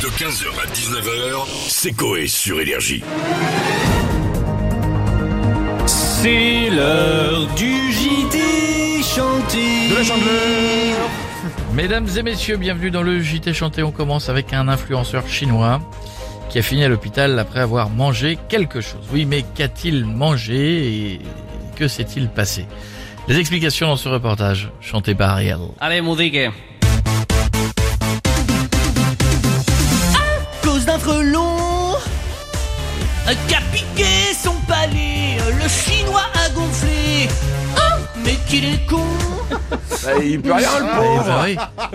De 15h à 19h, c'est Coé sur Énergie. C'est l'heure du JT chanté. De la chandeleur. Mesdames et messieurs, bienvenue dans le JT chanté. On commence avec un influenceur chinois qui a fini à l'hôpital après avoir mangé quelque chose. Oui, mais qu'a-t-il mangé et que s'est-il passé? Les explications dans ce reportage chanté par Ariel. Allez, musique. Frelon qui a piqué son palais. Le chinois a gonflé. Ah, mais qu'il est con Bah, il peut rien, le Ah, pauvre.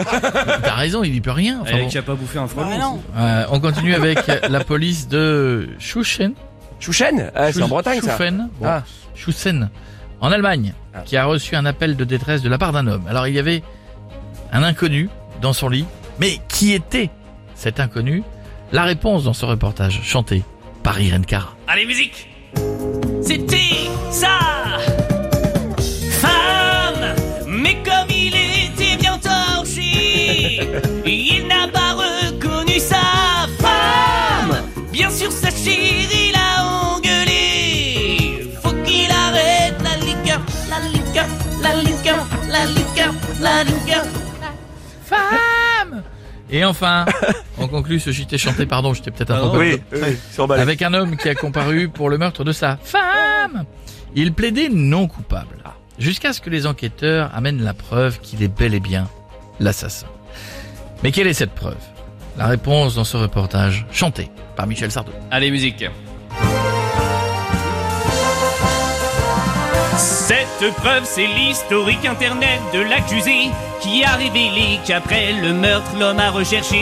bah. T'as raison, il y peut rien. Enfin, Elle bon. qui a pas bouffé un frelon. Euh, on continue avec la police de Shushen. Chouchen ah, C'est en Bretagne, ça. Schufen, bon, Ah. Schussen, en Allemagne, Ah. qui a reçu un appel de détresse de la part d'un homme. Alors il y avait un inconnu dans son lit, mais qui était cet inconnu? La réponse dans ce reportage chanté par Irene Cara. Allez, musique. C'était sa femme. Mais comme il était bien torché, il n'a pas reconnu sa femme. Bien sûr, sa chérie l'a engueulé. Faut qu'il arrête la liqueur, la liqueur, la liqueur, la liqueur, la liqueur. Femme Et enfin, on conclut ce JT chanté, pardon, j'étais peut-être un peu Oui, oui, avec un homme qui a comparu pour le meurtre de sa femme. Il plaidait non coupable, jusqu'à ce que les enquêteurs amènent la preuve qu'il est bel et bien l'assassin. Mais quelle est cette preuve? La réponse dans ce reportage chanté par Michel Sardou. Allez, musique. Cette preuve, c'est l'historique internet de l'accusé qui a révélé qu'après le meurtre, l'homme a recherché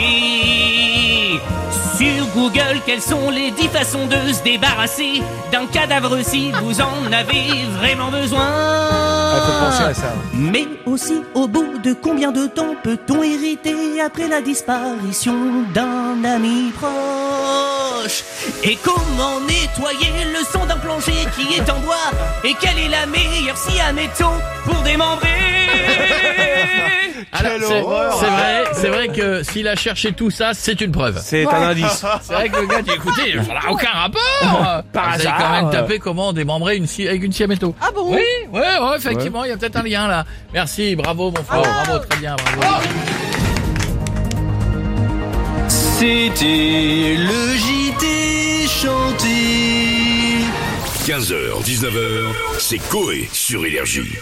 sur Google quelles sont les dix façons de se débarrasser d'un cadavre si vous en avez vraiment besoin? Ah, faut penser à ça. Mais aussi, au bout de combien de temps peut-on hériter après la disparition d'un ami proche? Et comment nettoyer le son d'un plancher qui est en bois? Et quelle est la meilleure scie à métaux pour démembrer Quelle c'est horreur. c'est vrai, c'est vrai que s'il a cherché tout ça, c'est une preuve. C'est un indice. C'est vrai que le gars dit écoutez, ça n'a aucun rapport. Par Vous avez quand même tapé comment démembrer une scie avec une scie à métaux. Ah bon Oui, ouais, ouais, effectivement, il y a peut-être un lien là. Merci, bravo mon frère, bravo, très bien, bravo. C'était le JT chanté. 15h, 19h, c'est Coé sur Énergie.